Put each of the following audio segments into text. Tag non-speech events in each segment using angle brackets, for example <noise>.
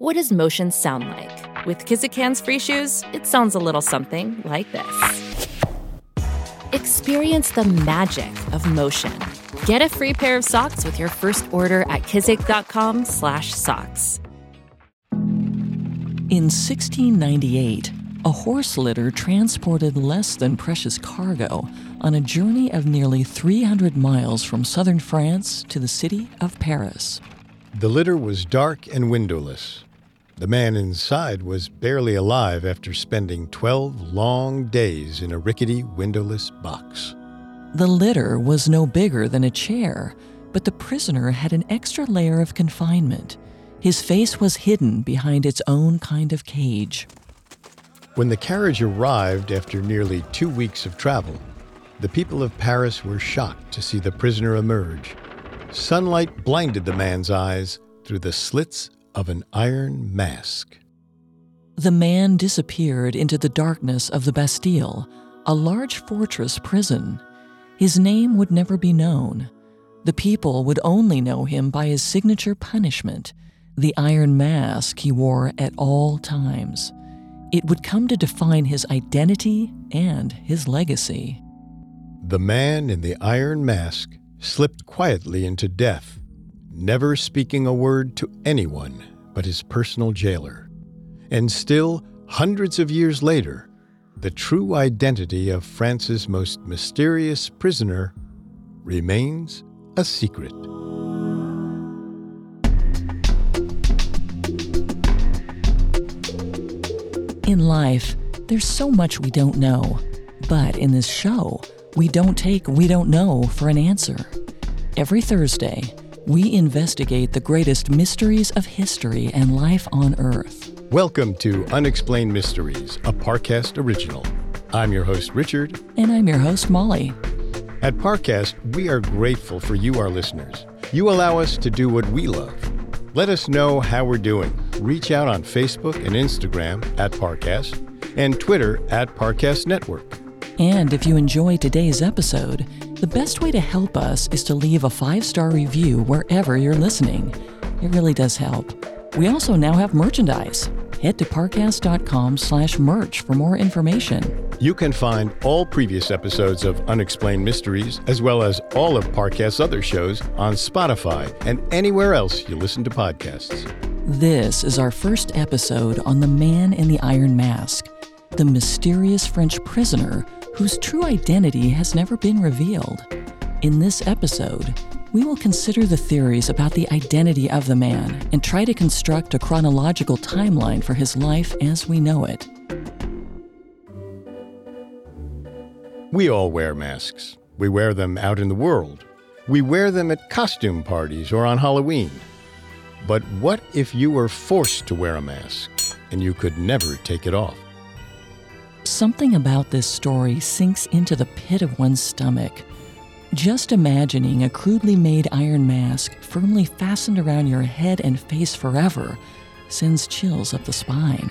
What does motion sound like? With Kizik hands-free shoes, it sounds a little something like this. Experience the magic of motion. Get a free pair of socks with your first order at kizik.com/socks. In 1698, a horse litter transported less than precious cargo on a journey of nearly 300 miles from southern France to the city of Paris. The litter was dark and windowless. The man inside was barely alive after spending 12 long days in a rickety, windowless box. The litter was no bigger than a chair, but the prisoner had an extra layer of confinement. His face was hidden behind its own kind of cage. When the carriage arrived after nearly two weeks of travel, the people of Paris were shocked to see the prisoner emerge. Sunlight blinded the man's eyes through the slits of an iron mask. The man disappeared into the darkness of the Bastille, a large fortress prison. His name would never be known. The people would only know him by his signature punishment, the iron mask he wore at all times. It would come to define his identity and his legacy. The man in the iron mask slipped quietly into death never speaking a word to anyone but his personal jailer. And still, hundreds of years later, the true identity of France's most mysterious prisoner remains a secret. In life, there's so much we don't know. But in this show, we don't take we don't know for an answer. Every Thursday, we investigate the greatest mysteries of history and life on Earth. Welcome to Unexplained Mysteries, a Parcast original. I'm your host, Richard. And I'm your host, Molly. At Parcast, we are grateful for you, our listeners. You allow us to do what we love. Let us know how we're doing. Reach out on Facebook and Instagram at Parcast and Twitter at Parcast Network. And if you enjoy today's episode, the best way to help us is to leave a five star review wherever you're listening. It really does help. We also now have merchandise. Head to parcast.com slash merch for more information. You can find all previous episodes of Unexplained Mysteries, as well as all of Parcast's other shows, on Spotify and anywhere else you listen to podcasts. This is our first episode on the man in the iron mask, the mysterious French prisoner whose true identity has never been revealed. In this episode, we will consider the theories about the identity of the man and try to construct a chronological timeline for his life as we know it. We all wear masks. We wear them out in the world. We wear them at costume parties or on Halloween. But what if you were forced to wear a mask and you could never take it off? Something about this story sinks into the pit of one's stomach. Just imagining a crudely made iron mask firmly fastened around your head and face forever sends chills up the spine.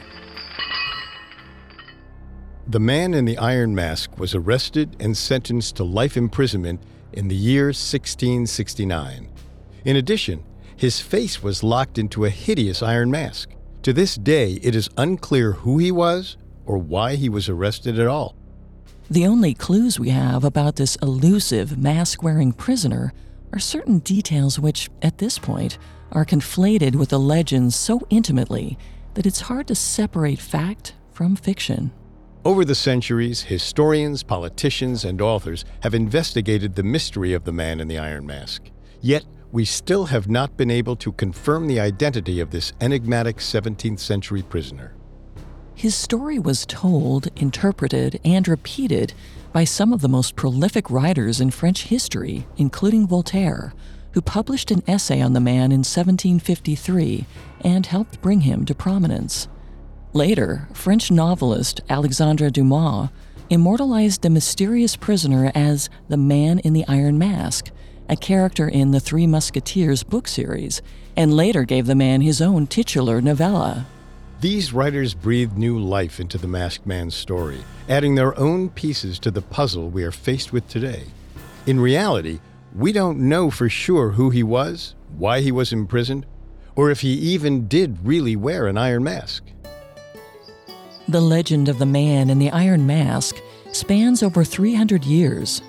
The man in the iron mask was arrested and sentenced to life imprisonment in the year 1669. In addition, his face was locked into a hideous iron mask. To this day, it is unclear who he was or why he was arrested at all. The only clues we have about this elusive mask wearing prisoner are certain details which, at this point, are conflated with the legends so intimately that it's hard to separate fact from fiction. Over the centuries, historians, politicians, and authors have investigated the mystery of the man in the Iron Mask. Yet, we still have not been able to confirm the identity of this enigmatic 17th century prisoner. His story was told, interpreted, and repeated by some of the most prolific writers in French history, including Voltaire, who published an essay on the man in 1753 and helped bring him to prominence. Later, French novelist Alexandre Dumas immortalized the mysterious prisoner as the Man in the Iron Mask, a character in the Three Musketeers book series, and later gave the man his own titular novella. These writers breathed new life into the masked man's story, adding their own pieces to the puzzle we are faced with today. In reality, we don't know for sure who he was, why he was imprisoned, or if he even did really wear an iron mask. The legend of the man in the iron mask spans over 300 years.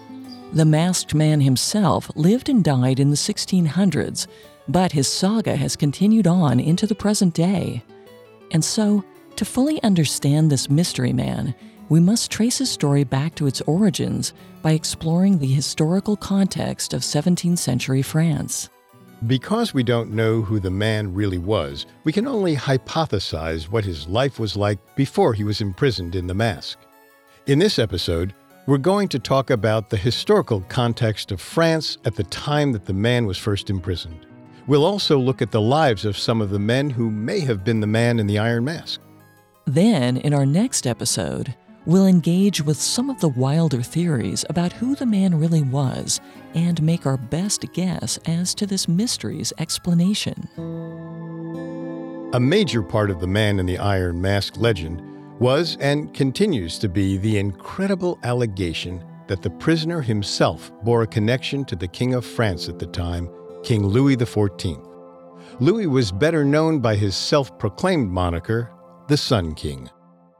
The masked man himself lived and died in the 1600s, but his saga has continued on into the present day. And so, to fully understand this mystery man, we must trace his story back to its origins by exploring the historical context of 17th century France. Because we don't know who the man really was, we can only hypothesize what his life was like before he was imprisoned in the mask. In this episode, we're going to talk about the historical context of France at the time that the man was first imprisoned. We'll also look at the lives of some of the men who may have been the man in the Iron Mask. Then, in our next episode, we'll engage with some of the wilder theories about who the man really was and make our best guess as to this mystery's explanation. A major part of the man in the Iron Mask legend was and continues to be the incredible allegation that the prisoner himself bore a connection to the King of France at the time, King Louis XIV. Louis was better known by his self proclaimed moniker, the Sun King.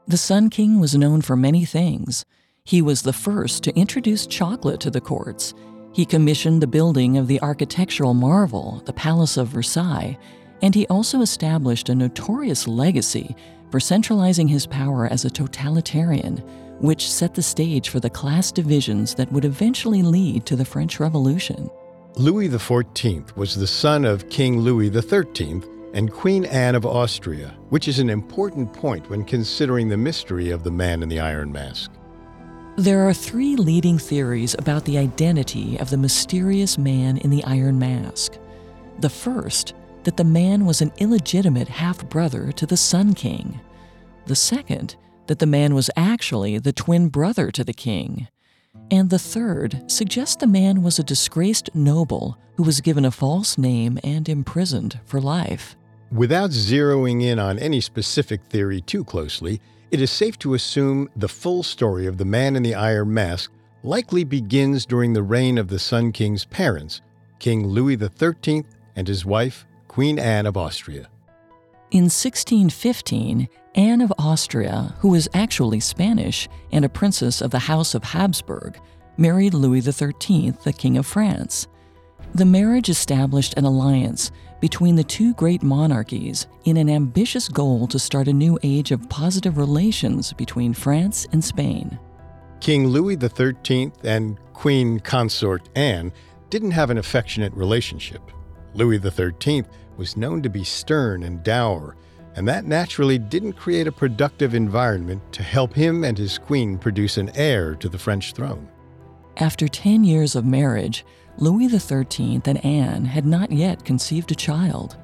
The Sun King was known for many things. He was the first to introduce chocolate to the courts. He commissioned the building of the architectural marvel, the Palace of Versailles, and he also established a notorious legacy for centralizing his power as a totalitarian, which set the stage for the class divisions that would eventually lead to the French Revolution. Louis XIV was the son of King Louis XIII and Queen Anne of Austria, which is an important point when considering the mystery of the man in the Iron Mask. There are three leading theories about the identity of the mysterious man in the Iron Mask. The first, that the man was an illegitimate half brother to the Sun King. The second, that the man was actually the twin brother to the king. And the third suggests the man was a disgraced noble who was given a false name and imprisoned for life. Without zeroing in on any specific theory too closely, it is safe to assume the full story of the man in the iron mask likely begins during the reign of the Sun King's parents, King Louis XIII and his wife, Queen Anne of Austria. In 1615, Anne of Austria, who was actually Spanish and a princess of the House of Habsburg, married Louis XIII, the King of France. The marriage established an alliance between the two great monarchies in an ambitious goal to start a new age of positive relations between France and Spain. King Louis XIII and Queen Consort Anne didn't have an affectionate relationship. Louis XIII was known to be stern and dour, and that naturally didn't create a productive environment to help him and his queen produce an heir to the French throne. After 10 years of marriage, Louis XIII and Anne had not yet conceived a child.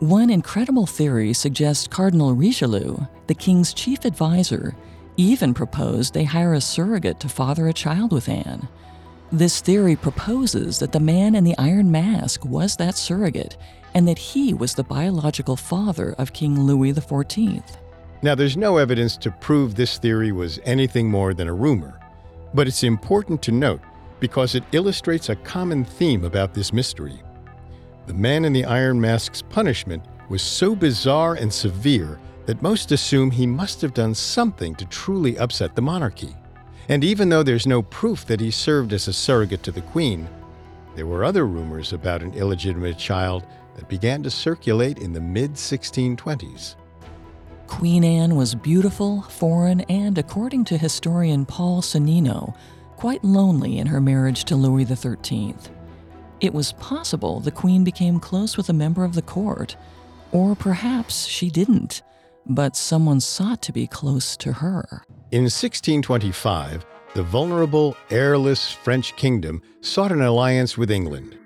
One incredible theory suggests Cardinal Richelieu, the king's chief advisor, even proposed they hire a surrogate to father a child with Anne. This theory proposes that the man in the iron mask was that surrogate and that he was the biological father of King Louis XIV. Now, there's no evidence to prove this theory was anything more than a rumor, but it's important to note because it illustrates a common theme about this mystery. The man in the iron mask's punishment was so bizarre and severe that most assume he must have done something to truly upset the monarchy. And even though there's no proof that he served as a surrogate to the queen, there were other rumors about an illegitimate child that began to circulate in the mid 1620s. Queen Anne was beautiful, foreign, and, according to historian Paul Sonnino, quite lonely in her marriage to Louis XIII. It was possible the Queen became close with a member of the court, or perhaps she didn't, but someone sought to be close to her. In 1625, the vulnerable, heirless French kingdom sought an alliance with England.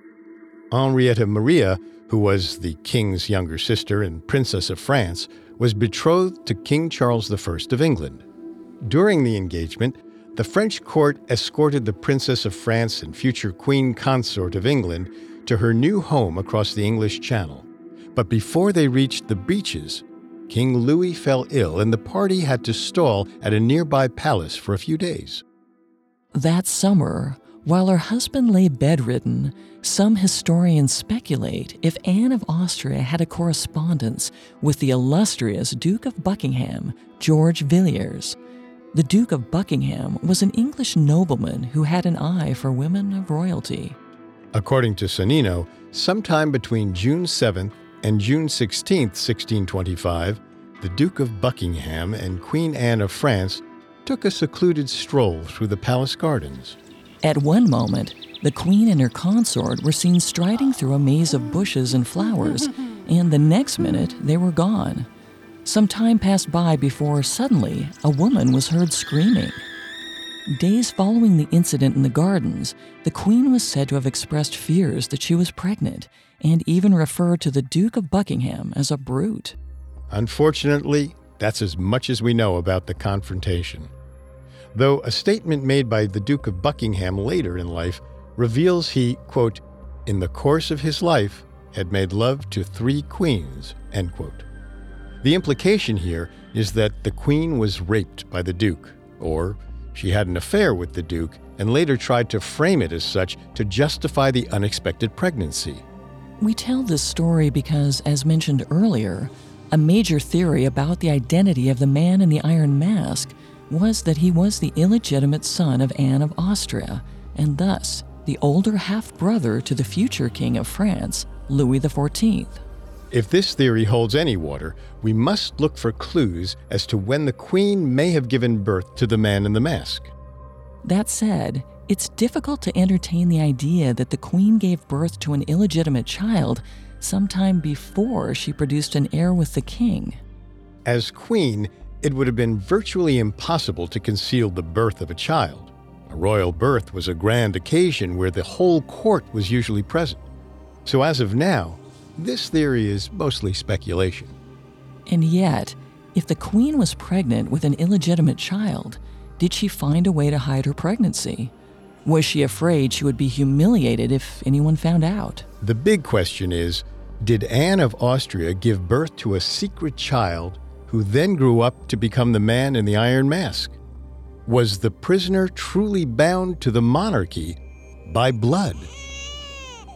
Henrietta Maria, who was the king's younger sister and princess of France, was betrothed to King Charles I of England. During the engagement, the French court escorted the Princess of France and future Queen Consort of England to her new home across the English Channel. But before they reached the beaches, King Louis fell ill and the party had to stall at a nearby palace for a few days. That summer, while her husband lay bedridden, some historians speculate if Anne of Austria had a correspondence with the illustrious Duke of Buckingham, George Villiers. The Duke of Buckingham was an English nobleman who had an eye for women of royalty. According to Sonnino, sometime between June 7th and June 16, 1625, the Duke of Buckingham and Queen Anne of France took a secluded stroll through the palace gardens. At one moment, the queen and her consort were seen striding through a maze of bushes and flowers, <laughs> and the next minute they were gone. Some time passed by before suddenly a woman was heard screaming. Days following the incident in the gardens, the queen was said to have expressed fears that she was pregnant and even referred to the Duke of Buckingham as a brute. Unfortunately, that's as much as we know about the confrontation though a statement made by the Duke of Buckingham later in life reveals he, quote, in the course of his life, had made love to three queens, end quote. The implication here is that the queen was raped by the Duke, or she had an affair with the Duke and later tried to frame it as such to justify the unexpected pregnancy. We tell this story because, as mentioned earlier, a major theory about the identity of the man in the Iron Mask was that he was the illegitimate son of Anne of Austria, and thus the older half brother to the future King of France, Louis XIV. If this theory holds any water, we must look for clues as to when the Queen may have given birth to the man in the mask. That said, it's difficult to entertain the idea that the Queen gave birth to an illegitimate child sometime before she produced an heir with the King. As Queen, it would have been virtually impossible to conceal the birth of a child. A royal birth was a grand occasion where the whole court was usually present. So, as of now, this theory is mostly speculation. And yet, if the queen was pregnant with an illegitimate child, did she find a way to hide her pregnancy? Was she afraid she would be humiliated if anyone found out? The big question is Did Anne of Austria give birth to a secret child who then grew up to become the man in the Iron Mask? Was the prisoner truly bound to the monarchy by blood?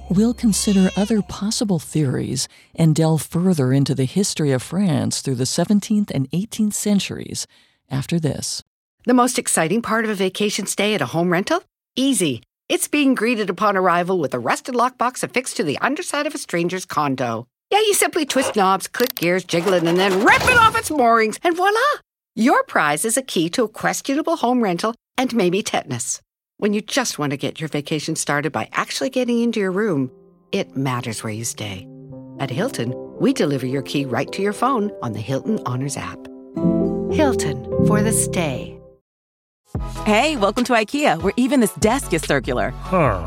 We'll consider other possible theories and delve further into the history of France through the 17th and 18th centuries after this. The most exciting part of a vacation stay at a home rental? Easy. It's being greeted upon arrival with a rusted lockbox affixed to the underside of a stranger's condo. Yeah, you simply twist knobs, click gears, jiggle it, and then rip it off its moorings, and voila! Your prize is a key to a questionable home rental and maybe tetanus. When you just want to get your vacation started by actually getting into your room, it matters where you stay. At Hilton, we deliver your key right to your phone on the Hilton Honors app. Hilton for the stay. Hey, welcome to IKEA, where even this desk is circular. Huh.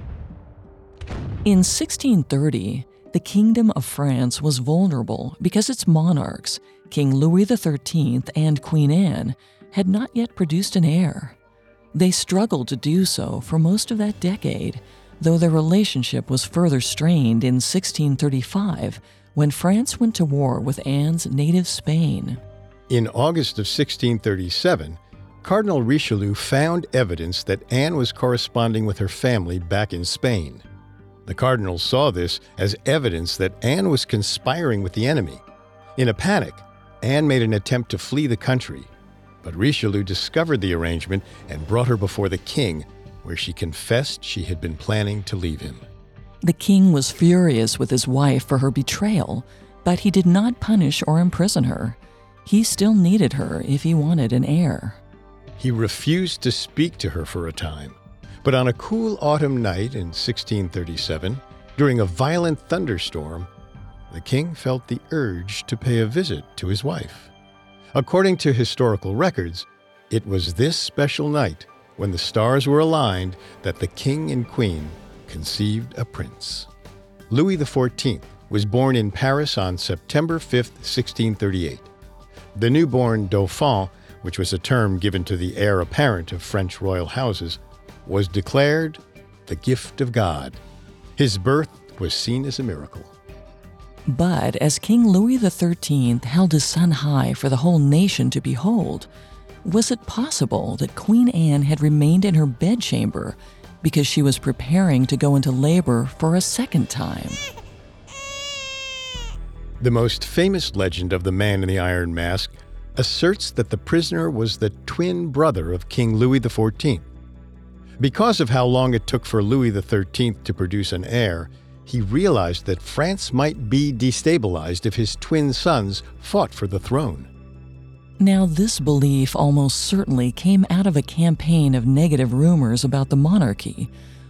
In 1630, the Kingdom of France was vulnerable because its monarchs, King Louis XIII and Queen Anne, had not yet produced an heir. They struggled to do so for most of that decade, though their relationship was further strained in 1635 when France went to war with Anne's native Spain. In August of 1637, Cardinal Richelieu found evidence that Anne was corresponding with her family back in Spain. The cardinals saw this as evidence that Anne was conspiring with the enemy. In a panic, Anne made an attempt to flee the country, but Richelieu discovered the arrangement and brought her before the king, where she confessed she had been planning to leave him. The king was furious with his wife for her betrayal, but he did not punish or imprison her. He still needed her if he wanted an heir. He refused to speak to her for a time, but on a cool autumn night in 1637, during a violent thunderstorm, the king felt the urge to pay a visit to his wife. According to historical records, it was this special night, when the stars were aligned, that the king and queen conceived a prince. Louis XIV was born in Paris on September 5, 1638. The newborn Dauphin, which was a term given to the heir apparent of French royal houses, was declared the gift of God. His birth was seen as a miracle. But as King Louis XIII held his son high for the whole nation to behold, was it possible that Queen Anne had remained in her bedchamber because she was preparing to go into labor for a second time? The most famous legend of the Man in the Iron Mask asserts that the prisoner was the twin brother of King Louis XIV. Because of how long it took for Louis XIII to produce an heir, he realized that France might be destabilized if his twin sons fought for the throne. Now, this belief almost certainly came out of a campaign of negative rumors about the monarchy,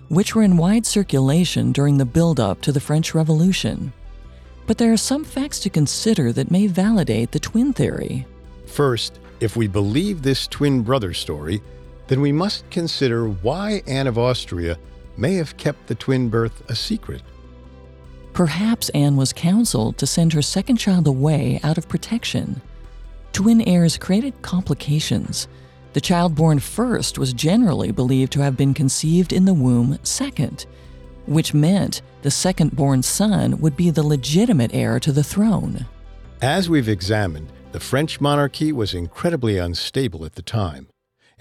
which were in wide circulation during the build-up to the French Revolution. But there are some facts to consider that may validate the twin theory. First, if we believe this twin brother story, then we must consider why Anne of Austria may have kept the twin birth a secret. Perhaps Anne was counseled to send her second child away out of protection. Twin heirs created complications. The child born first was generally believed to have been conceived in the womb second, which meant the second born son would be the legitimate heir to the throne. As we've examined, the French monarchy was incredibly unstable at the time,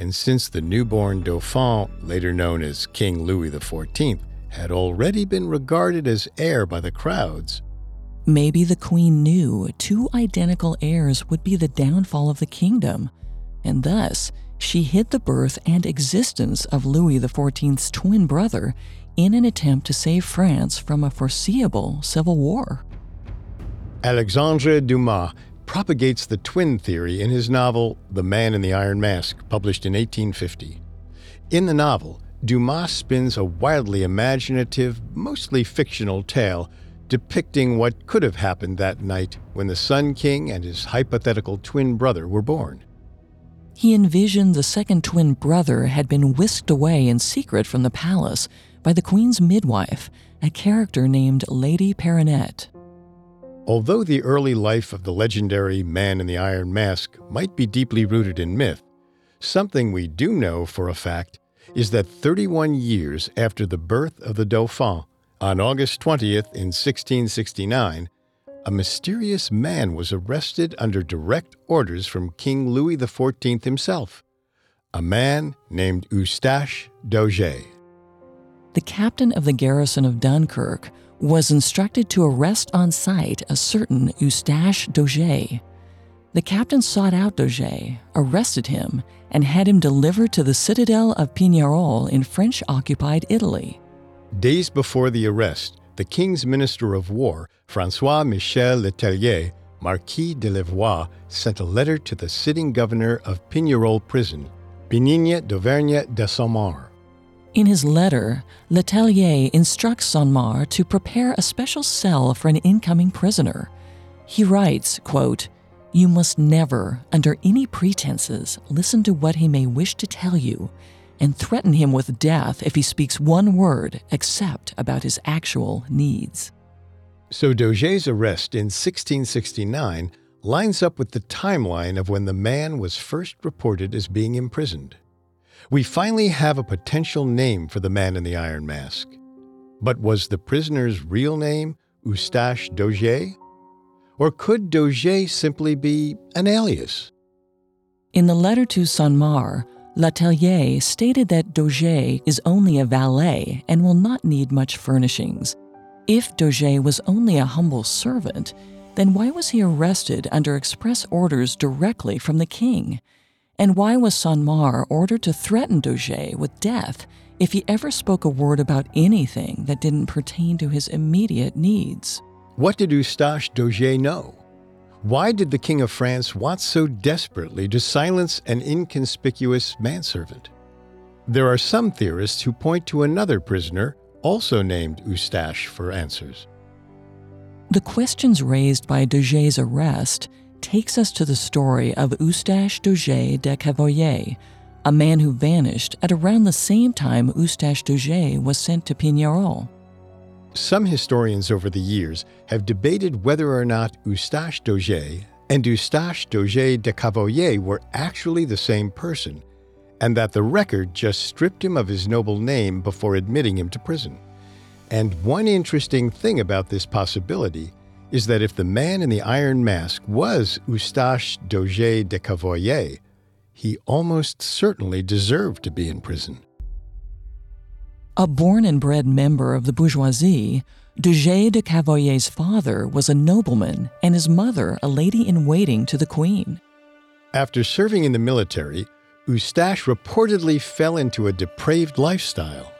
and since the newborn Dauphin, later known as King Louis XIV, had already been regarded as heir by the crowds, Maybe the queen knew two identical heirs would be the downfall of the kingdom, and thus she hid the birth and existence of Louis XIV's twin brother in an attempt to save France from a foreseeable civil war. Alexandre Dumas propagates the twin theory in his novel The Man in the Iron Mask, published in 1850. In the novel, Dumas spins a wildly imaginative, mostly fictional tale depicting what could have happened that night when the Sun King and his hypothetical twin brother were born. He envisioned the second twin brother had been whisked away in secret from the palace by the queen's midwife, a character named Lady Perinet. Although the early life of the legendary Man in the Iron Mask might be deeply rooted in myth, something we do know for a fact is that 31 years after the birth of the Dauphin, on August 20th in 1669, a mysterious man was arrested under direct orders from King Louis XIV himself, a man named Eustache Dauger. The captain of the garrison of Dunkirk was instructed to arrest on sight a certain Eustache Dauger. The captain sought out Dauger, arrested him, and had him delivered to the citadel of Pignerol in French occupied Italy. Days before the arrest, the king's minister of war, Francois Michel Letellier, Marquis de Louvois, sent a letter to the sitting governor of Pignerol prison, Benigne d'Auvergne de Saint-Mars. In his letter, Letellier instructs Saint-Mars to prepare a special cell for an incoming prisoner. He writes, quote, You must never, under any pretenses, listen to what he may wish to tell you, and threaten him with death if he speaks one word except about his actual needs. So Dauger's arrest in 1669 lines up with the timeline of when the man was first reported as being imprisoned. We finally have a potential name for the man in the iron mask. But was the prisoner's real name Eustache Dauger? Or could Dauger simply be an alias? In the letter to Saint-Mars, Letellier stated that Dauger is only a valet and will not need much furnishings. If Dauger was only a humble servant, then why was he arrested under express orders directly from the king? And why was Saint-Mars ordered to threaten Dauger with death if he ever spoke a word about anything that didn't pertain to his immediate needs? What did Eustache Dauger know? Why did the King of France want so desperately to silence an inconspicuous manservant? There are some theorists who point to another prisoner, also named Eustache, for answers. The questions raised by Dauger's arrest takes us to the story of Eustache Dauger de Cavoyer, a man who vanished at around the same time Eustache Dauger was sent to Pignerol. Some historians over the years have debated whether or not Eustache Dauger and Eustache Dauger de Cavoyer were actually the same person, and that the record just stripped him of his noble name before admitting him to prison. And one interesting thing about this possibility is that if the man in the iron mask was Eustache Dauger de Cavoyer, he almost certainly deserved to be in prison. A born and bred member of the bourgeoisie, Dauger de Cavoyer's father was a nobleman and his mother a lady in waiting to the queen. After serving in the military, Eustache reportedly fell into a depraved lifestyle.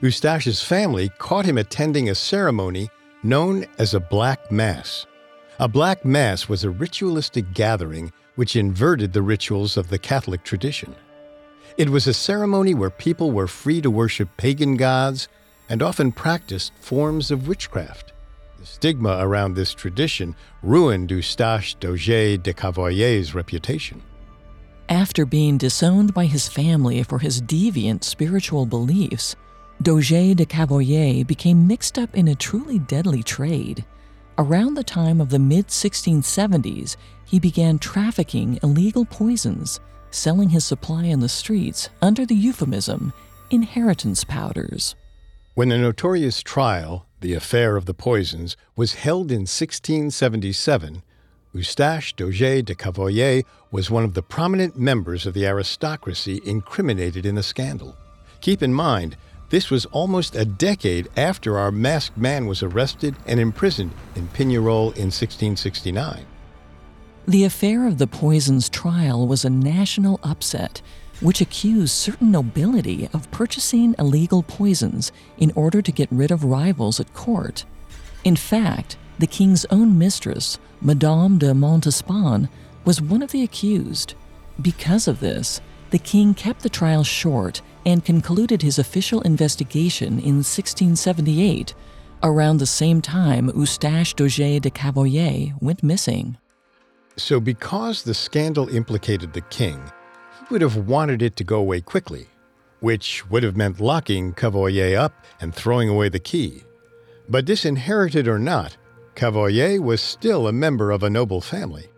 Eustache's family caught him attending a ceremony known as a Black Mass. A Black Mass was a ritualistic gathering which inverted the rituals of the Catholic tradition. It was a ceremony where people were free to worship pagan gods and often practiced forms of witchcraft. The stigma around this tradition ruined Eustache Dauger de Cavoyer's reputation. After being disowned by his family for his deviant spiritual beliefs, Dauger de Cavoyer became mixed up in a truly deadly trade. Around the time of the mid 1670s, he began trafficking illegal poisons selling his supply in the streets under the euphemism inheritance powders. When the notorious trial, the affair of the poisons, was held in 1677, Eustache Dauger de Cavoyer was one of the prominent members of the aristocracy incriminated in the scandal. Keep in mind, this was almost a decade after our masked man was arrested and imprisoned in Pignerol in 1669. The affair of the poisons trial was a national upset, which accused certain nobility of purchasing illegal poisons in order to get rid of rivals at court. In fact, the king's own mistress, Madame de Montespan, was one of the accused. Because of this, the king kept the trial short and concluded his official investigation in 1678, around the same time Eustache Dauger de Cavoyer went missing. So, because the scandal implicated the king, he would have wanted it to go away quickly, which would have meant locking Cavoyer up and throwing away the key. But disinherited or not, Cavoyer was still a member of a noble family.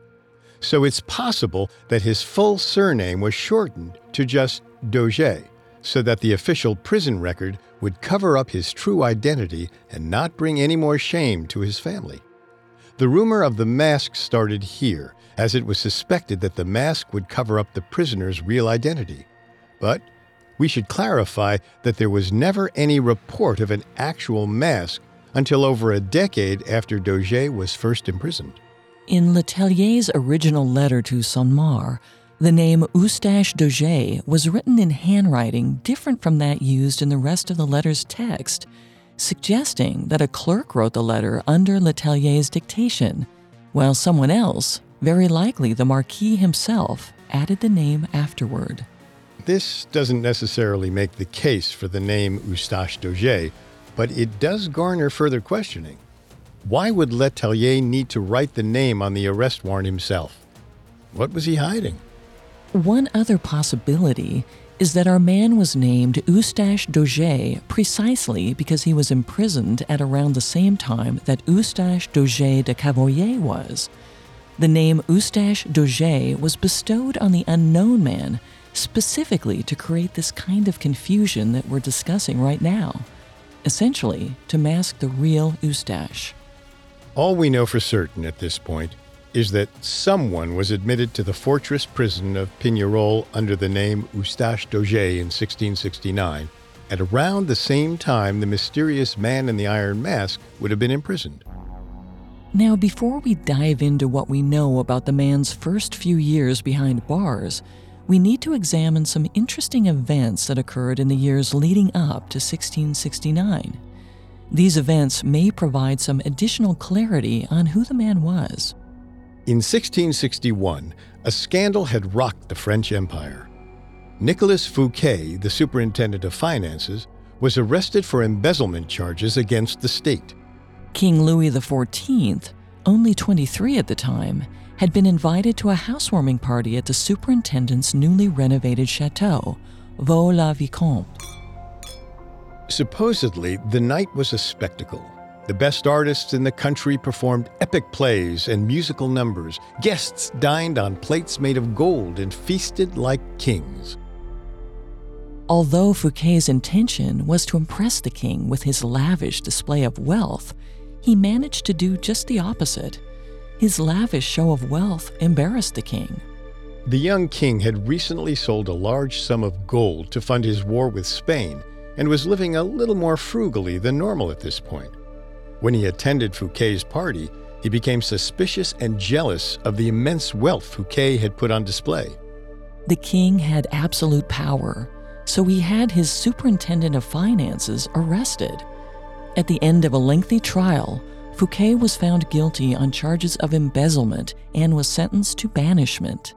So it's possible that his full surname was shortened to just Dauger, so that the official prison record would cover up his true identity and not bring any more shame to his family. The rumor of the mask started here, as it was suspected that the mask would cover up the prisoner's real identity. But we should clarify that there was never any report of an actual mask until over a decade after Dauger was first imprisoned. In Letellier's original letter to Saint-Mars, the name Eustache Dauger was written in handwriting different from that used in the rest of the letter's text suggesting that a clerk wrote the letter under Letellier's dictation, while someone else, very likely the Marquis himself, added the name afterward. This doesn't necessarily make the case for the name Eustache Dauger, but it does garner further questioning. Why would Letellier need to write the name on the arrest warrant himself? What was he hiding? One other possibility is that our man was named Eustache Dauger precisely because he was imprisoned at around the same time that Eustache Dauger de Cavoyer was. The name Eustache Dauger was bestowed on the unknown man specifically to create this kind of confusion that we're discussing right now, essentially to mask the real Eustache. All we know for certain at this point is that someone was admitted to the fortress prison of Pignerol under the name Eustache Dauger in 1669, at around the same time the mysterious man in the iron mask would have been imprisoned. Now, before we dive into what we know about the man's first few years behind bars, we need to examine some interesting events that occurred in the years leading up to 1669. These events may provide some additional clarity on who the man was. In 1661, a scandal had rocked the French Empire. Nicolas Fouquet, the superintendent of finances, was arrested for embezzlement charges against the state. King Louis XIV, only 23 at the time, had been invited to a housewarming party at the superintendent's newly renovated chateau, Vaux-la-Vicomte. Supposedly, the night was a spectacle. The best artists in the country performed epic plays and musical numbers. Guests dined on plates made of gold and feasted like kings. Although Fouquet's intention was to impress the king with his lavish display of wealth, he managed to do just the opposite. His lavish show of wealth embarrassed the king. The young king had recently sold a large sum of gold to fund his war with Spain and was living a little more frugally than normal at this point. When he attended Fouquet's party, he became suspicious and jealous of the immense wealth Fouquet had put on display. The king had absolute power, so he had his superintendent of finances arrested. At the end of a lengthy trial, Fouquet was found guilty on charges of embezzlement and was sentenced to banishment.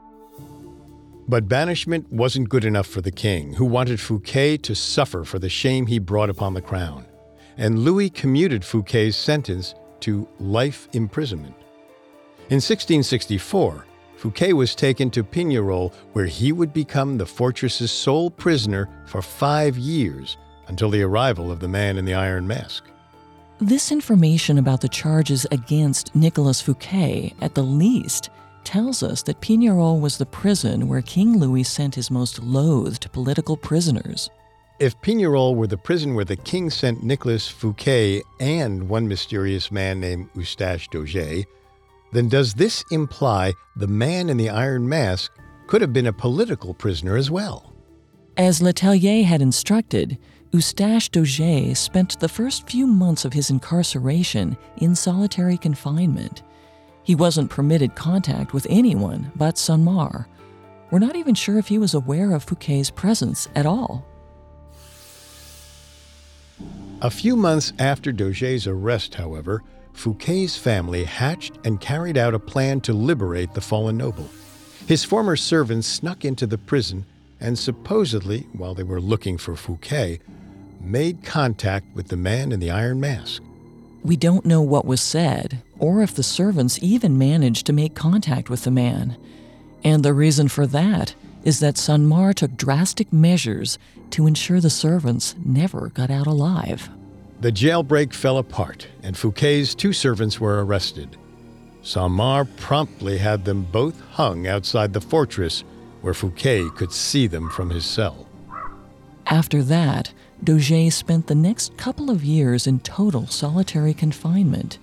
But banishment wasn't good enough for the king, who wanted Fouquet to suffer for the shame he brought upon the crown and Louis commuted Fouquet's sentence to life imprisonment. In 1664, Fouquet was taken to Pignerol, where he would become the fortress's sole prisoner for five years until the arrival of the man in the iron mask. This information about the charges against Nicolas Fouquet, at the least, tells us that Pignerol was the prison where King Louis sent his most loathed political prisoners. If Pignerol were the prison where the king sent Nicolas Fouquet and one mysterious man named Eustache Dauger, then does this imply the man in the iron mask could have been a political prisoner as well? As Letellier had instructed, Eustache Dauger spent the first few months of his incarceration in solitary confinement. He wasn't permitted contact with anyone but Saint-Mars. We're not even sure if he was aware of Fouquet's presence at all. A few months after Dauger's arrest, however, Fouquet's family hatched and carried out a plan to liberate the fallen noble. His former servants snuck into the prison and supposedly, while they were looking for Fouquet, made contact with the man in the iron mask. We don't know what was said, or if the servants even managed to make contact with the man. And the reason for that is that Saint-Mars took drastic measures to ensure the servants never got out alive. The jailbreak fell apart, and Fouquet's two servants were arrested. Saint-Mars promptly had them both hung outside the fortress where Fouquet could see them from his cell. After that, Dauger spent the next couple of years in total solitary confinement.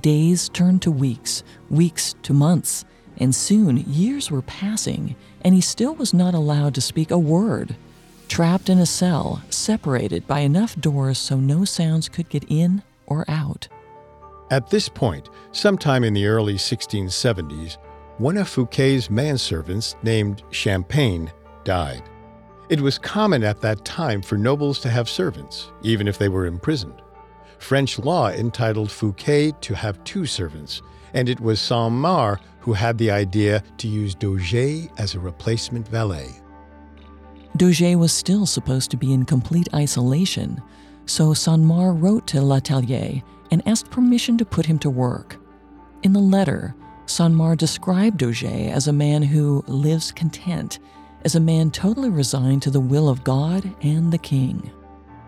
Days turned to weeks, weeks to months, and soon years were passing, and he still was not allowed to speak a word. Trapped in a cell, separated by enough doors so no sounds could get in or out. At this point, sometime in the early 1670s, one of Fouquet's manservants, named Champagne, died. It was common at that time for nobles to have servants, even if they were imprisoned. French law entitled Fouquet to have two servants, and it was Saint-Mars who had the idea to use Dauger as a replacement valet. Dauger was still supposed to be in complete isolation, so Saint-Mars wrote to Letellier and asked permission to put him to work. In the letter, Saint-Mars described Daugé as a man who lives content, as a man totally resigned to the will of God and the king.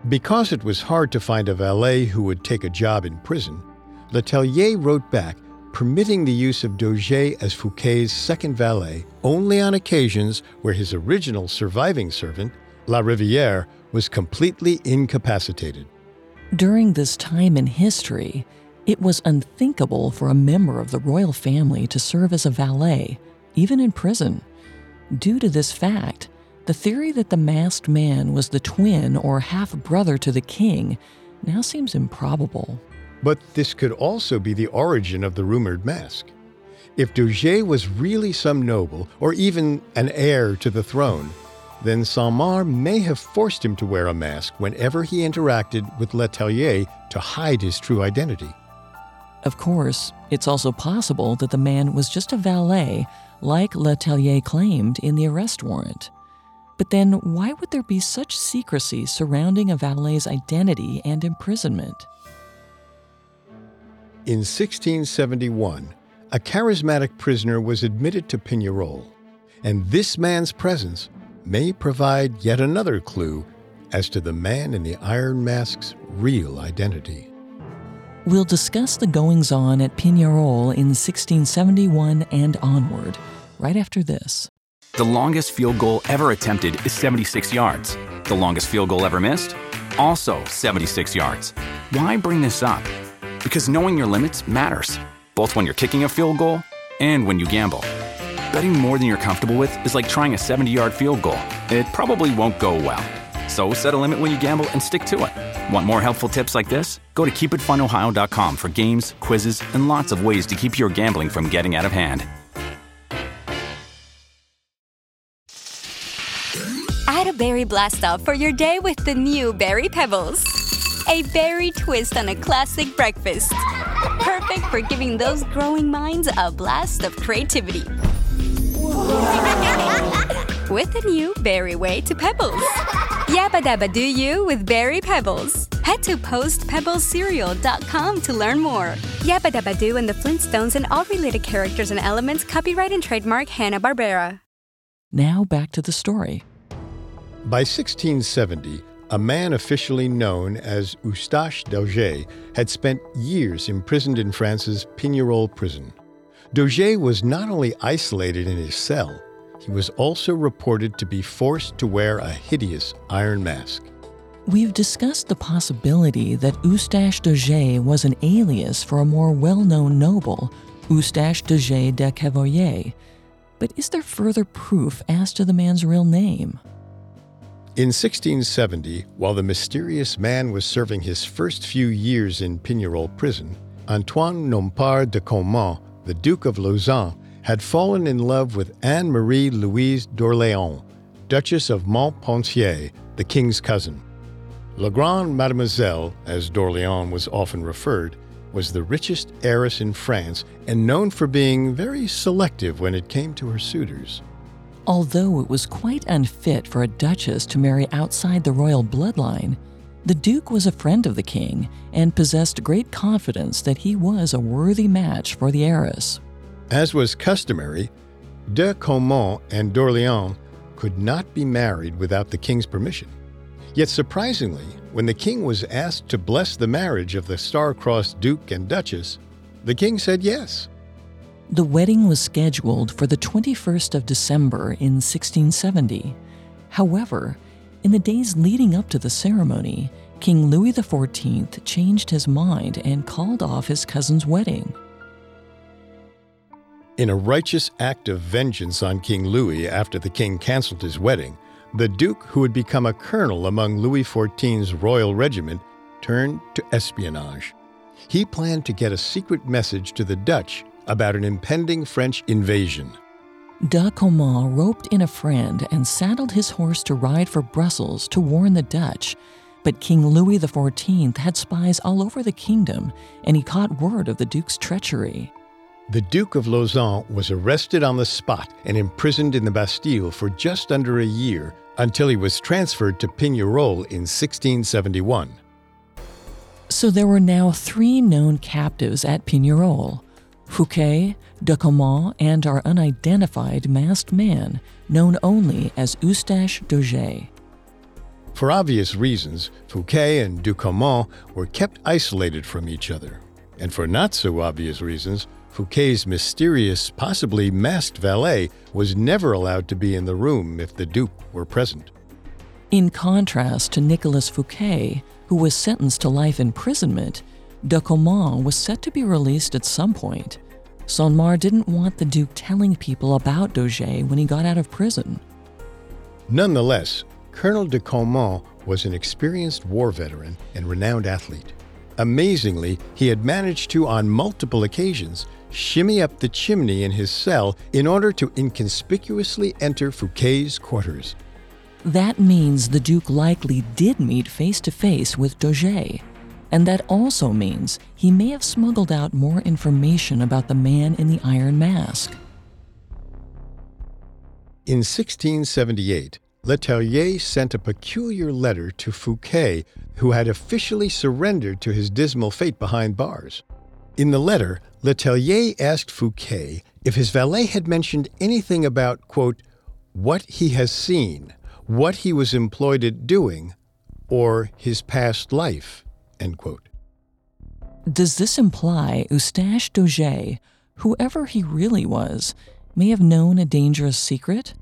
Because it was hard to find a valet who would take a job in prison, Letellier wrote back permitting the use of Dauger as Fouquet's second valet only on occasions where his original surviving servant, La Riviere, was completely incapacitated. During this time in history, It was unthinkable for a member of the royal family to serve as a valet, even in prison. Due to this fact, the theory that the masked man was the twin or half brother to the king now seems improbable. But this could also be the origin of the rumored mask. If Dauger was really some noble or even an heir to the throne, then Saint-Mars may have forced him to wear a mask whenever he interacted with Letellier to hide his true identity. Of course, it's also possible that the man was just a valet, like Letellier claimed in the arrest warrant. But then, why would there be such secrecy surrounding a valet's identity and imprisonment? In 1671, a charismatic prisoner was admitted to Pignerol, and this man's presence may provide yet another clue as to the man in the Iron Mask's real identity. We'll discuss the goings on at Pignerol in 1671 and onward, right after this. The longest field goal ever attempted is 76 yards. The longest field goal ever missed? Also 76 yards. Why bring this up? Because knowing your limits matters, both when you're kicking a field goal and when you gamble. Betting more than you're comfortable with is like trying a 70 yard field goal, it probably won't go well. So set a limit when you gamble and stick to it. Want more helpful tips like this? Go to keepitfunohio.com for games, quizzes, and lots of ways to keep your gambling from getting out of hand. Add a berry blast off for your day with the new Berry Pebbles. A berry twist on a classic breakfast. Perfect for giving those growing minds a blast of creativity. with the new Berry Way to Pebbles. Yabba dabba do you with Berry Pebbles. Head to postpebblescereal.com to learn more. Yabba dabba do and the Flintstones and all related characters and elements copyright and trademark Hanna-Barbera. Now back to the story. By 1670, a man officially known as Eustache Dauger had spent years imprisoned in France's Pignerol prison. Dauger was not only isolated in his cell, he was also reported to be forced to wear a hideous iron mask. We've discussed the possibility that Eustache Dauger was an alias for a more well known noble, Eustache Dauger de Cavoyer. But is there further proof as to the man's real name? In 1670, while the mysterious man was serving his first few years in Pignerol prison, Antoine Nompart de Caumont, the Duke of Lauzun, had fallen in love with Anne Marie Louise d'Orléans, Duchess of Montpensier, the king's cousin. La Grande Mademoiselle, as d'Orléans was often referred, was the richest heiress in France and known for being very selective when it came to her suitors. Although it was quite unfit for a duchess to marry outside the royal bloodline, the Duke was a friend of the king and possessed great confidence that he was a worthy match for the heiress. As was customary, de Caumont and d'Orléans could not be married without the king's permission. Yet surprisingly, when the king was asked to bless the marriage of the star-crossed duke and duchess, the king said yes. The wedding was scheduled for the 21st of December in 1670. However, in the days leading up to the ceremony, King Louis XIV changed his mind and called off his cousin's wedding. In a righteous act of vengeance on King Louis after the king canceled his wedding, the Duke, who had become a colonel among Louis XIV's royal regiment, turned to espionage. He planned to get a secret message to the Dutch about an impending French invasion. De Caumont roped in a friend and saddled his horse to ride for Brussels to warn the Dutch. But King Louis XIV had spies all over the kingdom, and he caught word of the Duke's treachery. The Duke of Lauzun was arrested on the spot and imprisoned in the Bastille for just under a year until he was transferred to Pignerol in 1671. So there were now three known captives at Pignerol Fouquet, de Caumont, and our unidentified masked man, known only as Eustache Dauger. For obvious reasons, Fouquet and de Caumont were kept isolated from each other. And for not so obvious reasons, Fouquet's mysterious, possibly masked valet was never allowed to be in the room if the Duke were present. In contrast to Nicolas Fouquet, who was sentenced to life imprisonment, de Caumont was set to be released at some point. Saint-Mars didn't want the Duke telling people about Dauger when he got out of prison. Nonetheless, Colonel de Caumont was an experienced war veteran and renowned athlete. Amazingly, he had managed to, on multiple occasions, shimmy up the chimney in his cell in order to inconspicuously enter Fouquet's quarters. That means the Duke likely did meet face to face with Dauger. And that also means he may have smuggled out more information about the man in the Iron Mask. In 1678, Letellier sent a peculiar letter to Fouquet, who had officially surrendered to his dismal fate behind bars. In the letter, Letellier asked Fouquet if his valet had mentioned anything about, quote, what he has seen, what he was employed at doing, or his past life, end quote. Does this imply Eustache Dauger, whoever he really was, may have known a dangerous secret?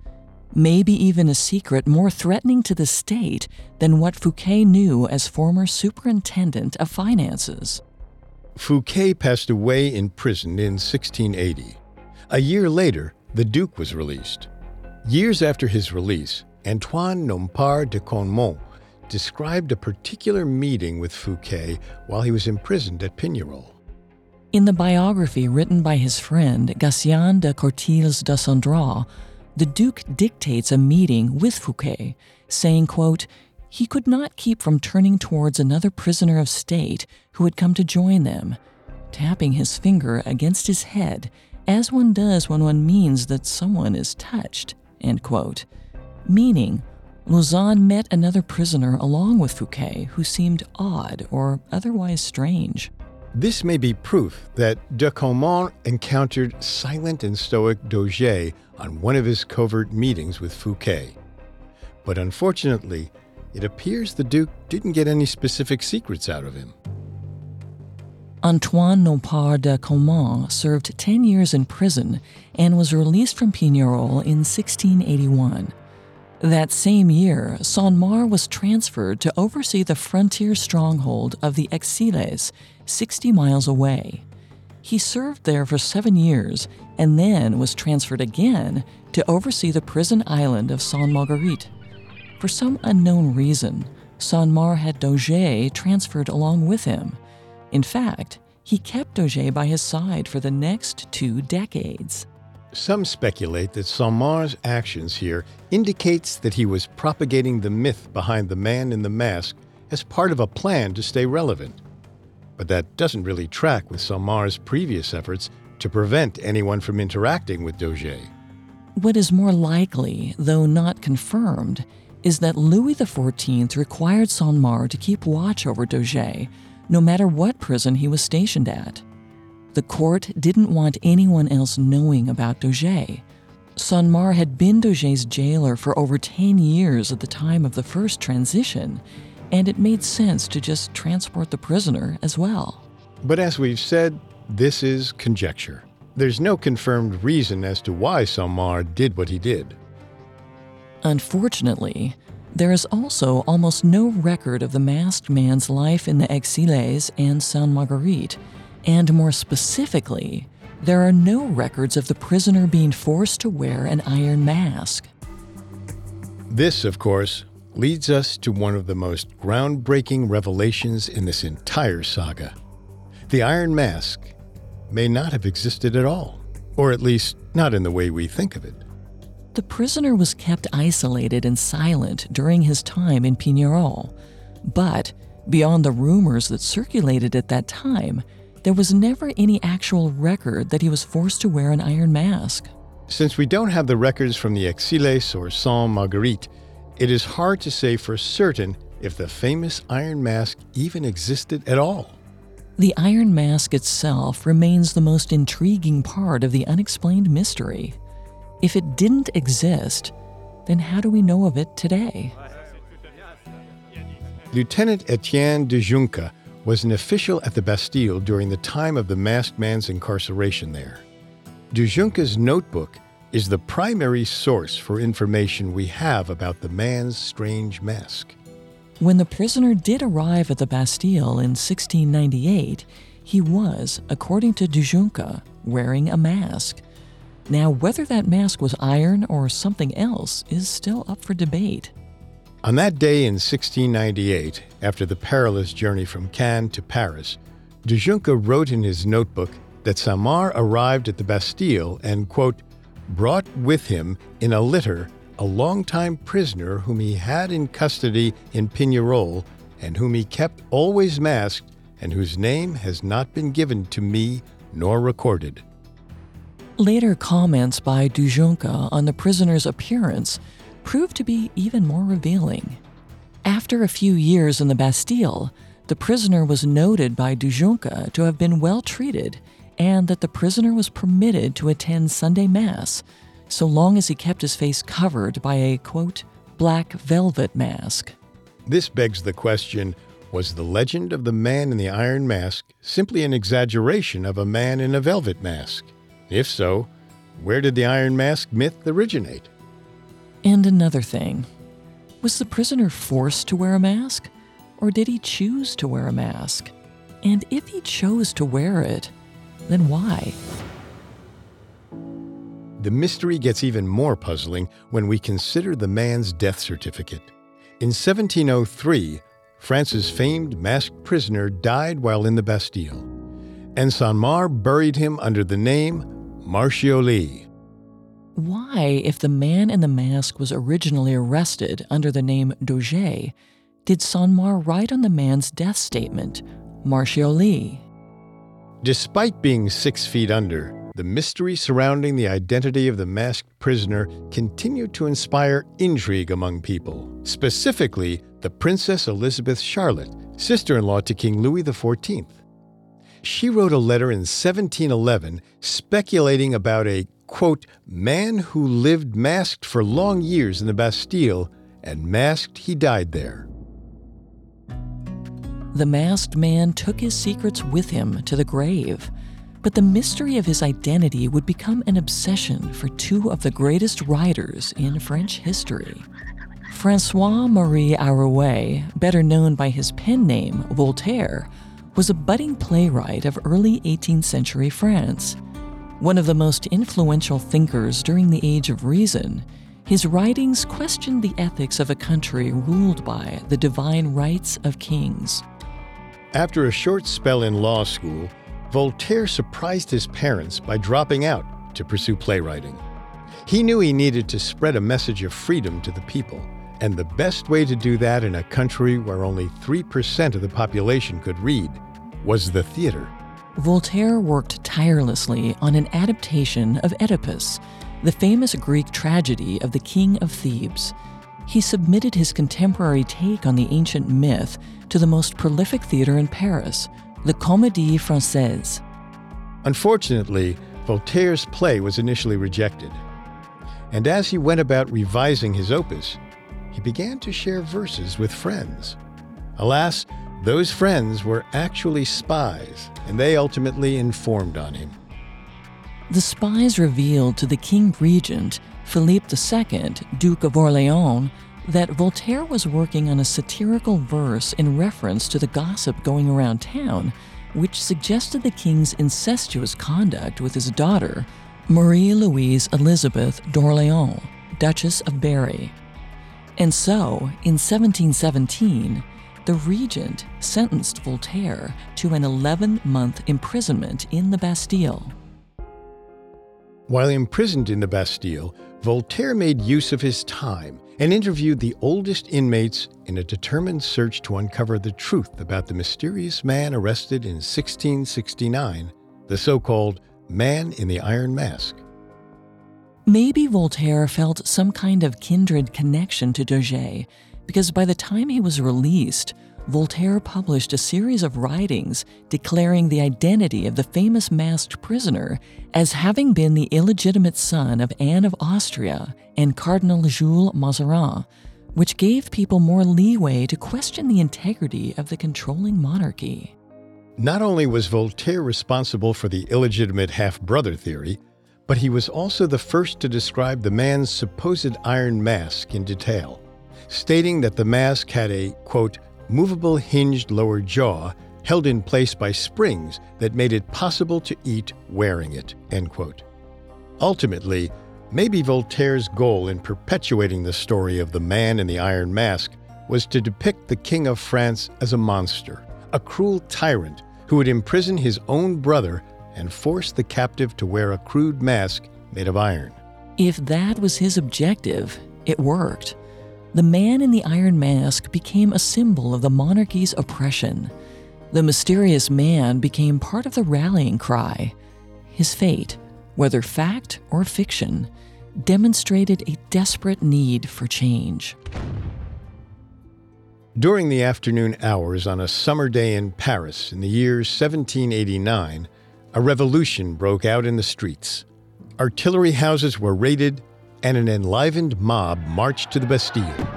Maybe even a secret more threatening to the state than what Fouquet knew as former superintendent of finances. Fouquet passed away in prison in 1680. A year later, the Duke was released. Years after his release, Antoine Nompart de Caumont described a particular meeting with Fouquet while he was imprisoned at Pignerol. In the biography written by his friend Gatien de Courtilz de Sandras, the Duke dictates a meeting with Fouquet, saying, quote, he could not keep from turning towards another prisoner of state who had come to join them, tapping his finger against his head, as one does when one means that someone is touched. End quote. Meaning, Lauzun met another prisoner along with Fouquet who seemed odd or otherwise strange. This may be proof that de Caumont encountered silent and stoic Dauger on one of his covert meetings with Fouquet. But unfortunately, it appears the Duke didn't get any specific secrets out of him. Antoine Nompart de Caumont served 10 years in prison and was released from Pignerol in 1681. That same year, Saint-Mars was transferred to oversee the frontier stronghold of the Exilles, 60 miles away. He served there for seven years and then was transferred again to oversee the prison island of Sainte Marguerite. For some unknown reason, Saint-Mars had Dauger transferred along with him. In fact, he kept Dauger by his side for the next two decades. Some speculate that Saint-Mars's actions here indicates that he was propagating the myth behind the man in the mask as part of a plan to stay relevant. But that doesn't really track with Saint-Mars's previous efforts to prevent anyone from interacting with Dauger. What is more likely, though not confirmed, is that Louis XIV required Saint-Mars to keep watch over Dauger, no matter what prison he was stationed at. The court didn't want anyone else knowing about Dauger. Saint-Mars had been Dauger's jailer for over 10 years at the time of the first transition, and it made sense to just transport the prisoner as well. But as we've said, this is conjecture. There's no confirmed reason as to why Saint-Mars did what he did. Unfortunately, there is also almost no record of the masked man's life in the Exilles and Sainte Marguerite, and more specifically, there are no records of the prisoner being forced to wear an iron mask. This, of course, leads us to one of the most groundbreaking revelations in this entire saga. The Iron Mask may not have existed at all, or at least not in the way we think of it. The prisoner was kept isolated and silent during his time in Pignerol, but beyond the rumors that circulated at that time, there was never any actual record that he was forced to wear an iron mask. Since we don't have the records from the Exilles or Sainte Marguerite, it is hard to say for certain if the famous iron mask even existed at all. The iron mask itself remains the most intriguing part of the unexplained mystery. If it didn't exist, then how do we know of it today? Lieutenant Etienne de Junca was an official at the Bastille during the time of the masked man's incarceration there. De Junca's notebook is the primary source for information we have about the man's strange mask. When the prisoner did arrive at the Bastille in 1698, he was, according to De Junca, wearing a mask. Now, whether that mask was iron or something else is still up for debate. On that day in 1698, after the perilous journey from Cannes to Paris, De wrote in his notebook that Saint-Mars arrived at the Bastille and, quote, brought with him in a litter a long-time prisoner whom he had in custody in Pignerol and whom he kept always masked and whose name has not been given to me nor recorded. Later comments by Junca on the prisoner's appearance proved to be even more revealing. After a few years in the Bastille, the prisoner was noted by Junca to have been well treated and that the prisoner was permitted to attend Sunday Mass so long as he kept his face covered by a, quote, black velvet mask. This begs the question was the legend of the man in the iron mask simply an exaggeration of a man in a velvet mask? If so, where did the iron mask myth originate? And another thing was the prisoner forced to wear a mask, or did he choose to wear a mask? And if he chose to wear it, then why? The mystery gets even more puzzling when we consider the man's death certificate. In 1703, France's famed masked prisoner died while in the Bastille, and Saint-Mars buried him under the name Marchioli. Why, if the man in the mask was originally arrested under the name Dauger, did Saint-Mars write on the man's death statement, Marchioli? Despite being six feet under, the mystery surrounding the identity of the masked prisoner continued to inspire intrigue among people, specifically the Princess Elizabeth Charlotte, sister in law to King Louis XIV. She wrote a letter in 1711 speculating about a, quote, man who lived masked for long years in the Bastille, and masked he died there. The masked man took his secrets with him to the grave but the mystery of his identity would become an obsession for two of the greatest writers in French history. Francois Marie Arouet, better known by his pen name Voltaire, was a budding playwright of early 18th century France. One of the most influential thinkers during the Age of Reason, his writings questioned the ethics of a country ruled by the divine rights of kings. After a short spell in law school, Voltaire surprised his parents by dropping out to pursue playwriting. He knew he needed to spread a message of freedom to the people, and the best way to do that in a country where only 3% of the population could read was the theater. Voltaire worked tirelessly on an adaptation of Oedipus, the famous Greek tragedy of the King of Thebes. He submitted his contemporary take on the ancient myth to the most prolific theater in Paris, the Comédie Française. Unfortunately, Voltaire's play was initially rejected. And as he went about revising his opus, he began to share verses with friends. Alas, those friends were actually spies, and they ultimately informed on him. The spies revealed to the king regent, Philippe II, Duke of Orleans, that Voltaire was working on a satirical verse in reference to the gossip going around town, which suggested the king's incestuous conduct with his daughter, Marie Louise Elizabeth d'Orléans, Duchess of Berry. And so, in 1717, the regent sentenced Voltaire to an 11 month imprisonment in the Bastille. While imprisoned in the Bastille, Voltaire made use of his time and interviewed the oldest inmates in a determined search to uncover the truth about the mysterious man arrested in 1669, the so called Man in the Iron Mask. Maybe Voltaire felt some kind of kindred connection to Dauger, because by the time he was released, Voltaire published a series of writings declaring the identity of the famous masked prisoner as having been the illegitimate son of Anne of Austria and Cardinal Jules Mazarin, which gave people more leeway to question the integrity of the controlling monarchy. Not only was Voltaire responsible for the illegitimate half brother theory, but he was also the first to describe the man's supposed iron mask in detail stating that the mask had a, quote, movable hinged lower jaw held in place by springs that made it possible to eat wearing it, end quote. Ultimately, maybe Voltaire's goal in perpetuating the story of the man in the iron mask was to depict the King of France as a monster, a cruel tyrant who would imprison his own brother and force the captive to wear a crude mask made of iron. If that was his objective, it worked. The man in the iron mask became a symbol of the monarchy's oppression. The mysterious man became part of the rallying cry. His fate, whether fact or fiction, demonstrated a desperate need for change. During the afternoon hours on a summer day in Paris in the year 1789, a revolution broke out in the streets. Artillery houses were raided, and an enlivened mob marched to the Bastille.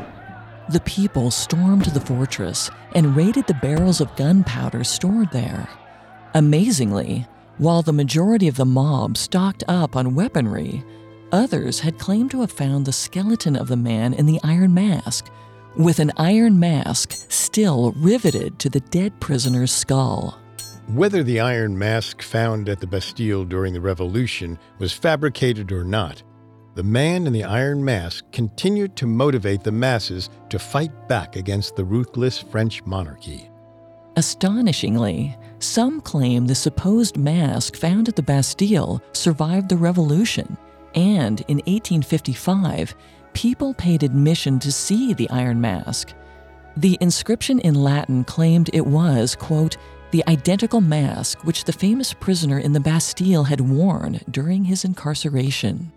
The people stormed the fortress and raided the barrels of gunpowder stored there. Amazingly, while the majority of the mob stocked up on weaponry, others had claimed to have found the skeleton of the man in the iron mask, with an iron mask still riveted to the dead prisoner's skull. Whether the iron mask found at the Bastille during the Revolution was fabricated or not, the man in the iron mask continued to motivate the masses to fight back against the ruthless French monarchy. Astonishingly, some claim the supposed mask found at the Bastille survived the revolution, and in 1855, people paid admission to see the iron mask. The inscription in Latin claimed it was, quote, the identical mask which the famous prisoner in the Bastille had worn during his incarceration.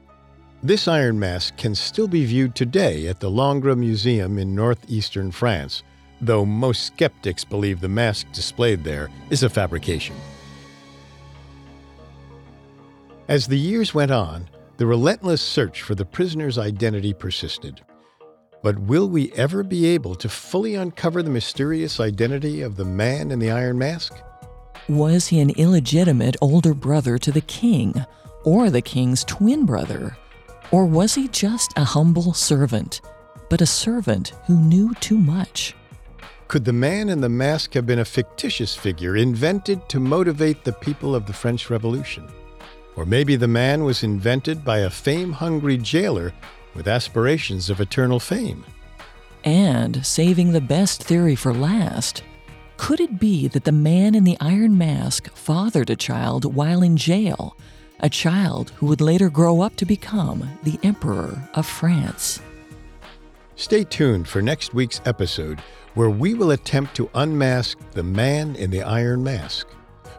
This iron mask can still be viewed today at the Langres Museum in northeastern France, though most skeptics believe the mask displayed there is a fabrication. As the years went on, the relentless search for the prisoner's identity persisted. But will we ever be able to fully uncover the mysterious identity of the man in the iron mask? Was he an illegitimate older brother to the king, or the king's twin brother? Or was he just a humble servant, but a servant who knew too much? Could the man in the mask have been a fictitious figure invented to motivate the people of the French Revolution? Or maybe the man was invented by a fame hungry jailer with aspirations of eternal fame. And saving the best theory for last, could it be that the man in the iron mask fathered a child while in jail, a child who would later grow up to become the Emperor of France? Stay tuned for next week's episode where we will attempt to unmask the man in the iron mask.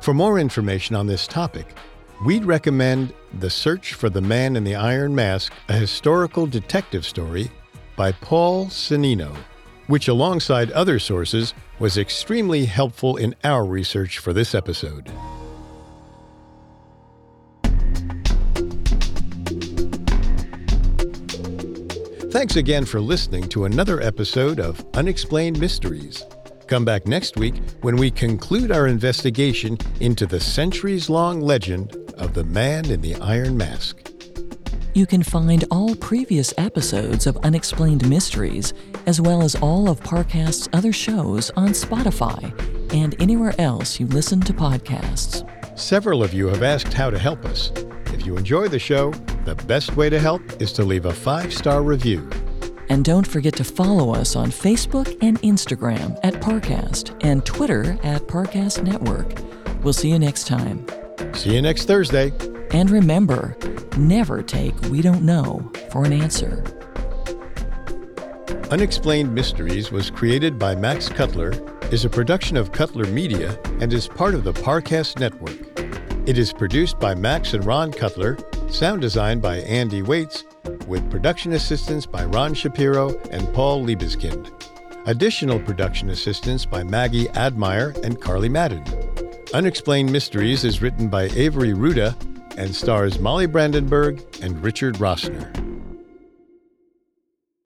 For more information on this topic, we'd recommend The Search for the Man in the Iron Mask, a historical detective story by Paul Sonnino, which, alongside other sources, was extremely helpful in our research for this episode. Thanks again for listening to another episode of Unexplained Mysteries. Come back next week when we conclude our investigation into the centuries long legend of the man in the iron mask. You can find all previous episodes of Unexplained Mysteries, as well as all of Parcast's other shows on Spotify and anywhere else you listen to podcasts. Several of you have asked how to help us. If you enjoy the show, the best way to help is to leave a five star review. And don't forget to follow us on Facebook and Instagram at Parcast and Twitter at Parcast Network. We'll see you next time. See you next Thursday. And remember, never take we don't know for an answer. Unexplained Mysteries was created by Max Cutler, is a production of Cutler Media, and is part of the Parcast Network. It is produced by Max and Ron Cutler, sound designed by Andy Waits, with production assistance by Ron Shapiro and Paul Liebeskind. Additional production assistance by Maggie Admire and Carly Madden. Unexplained Mysteries is written by Avery Ruda and stars Molly Brandenburg and Richard Rossner.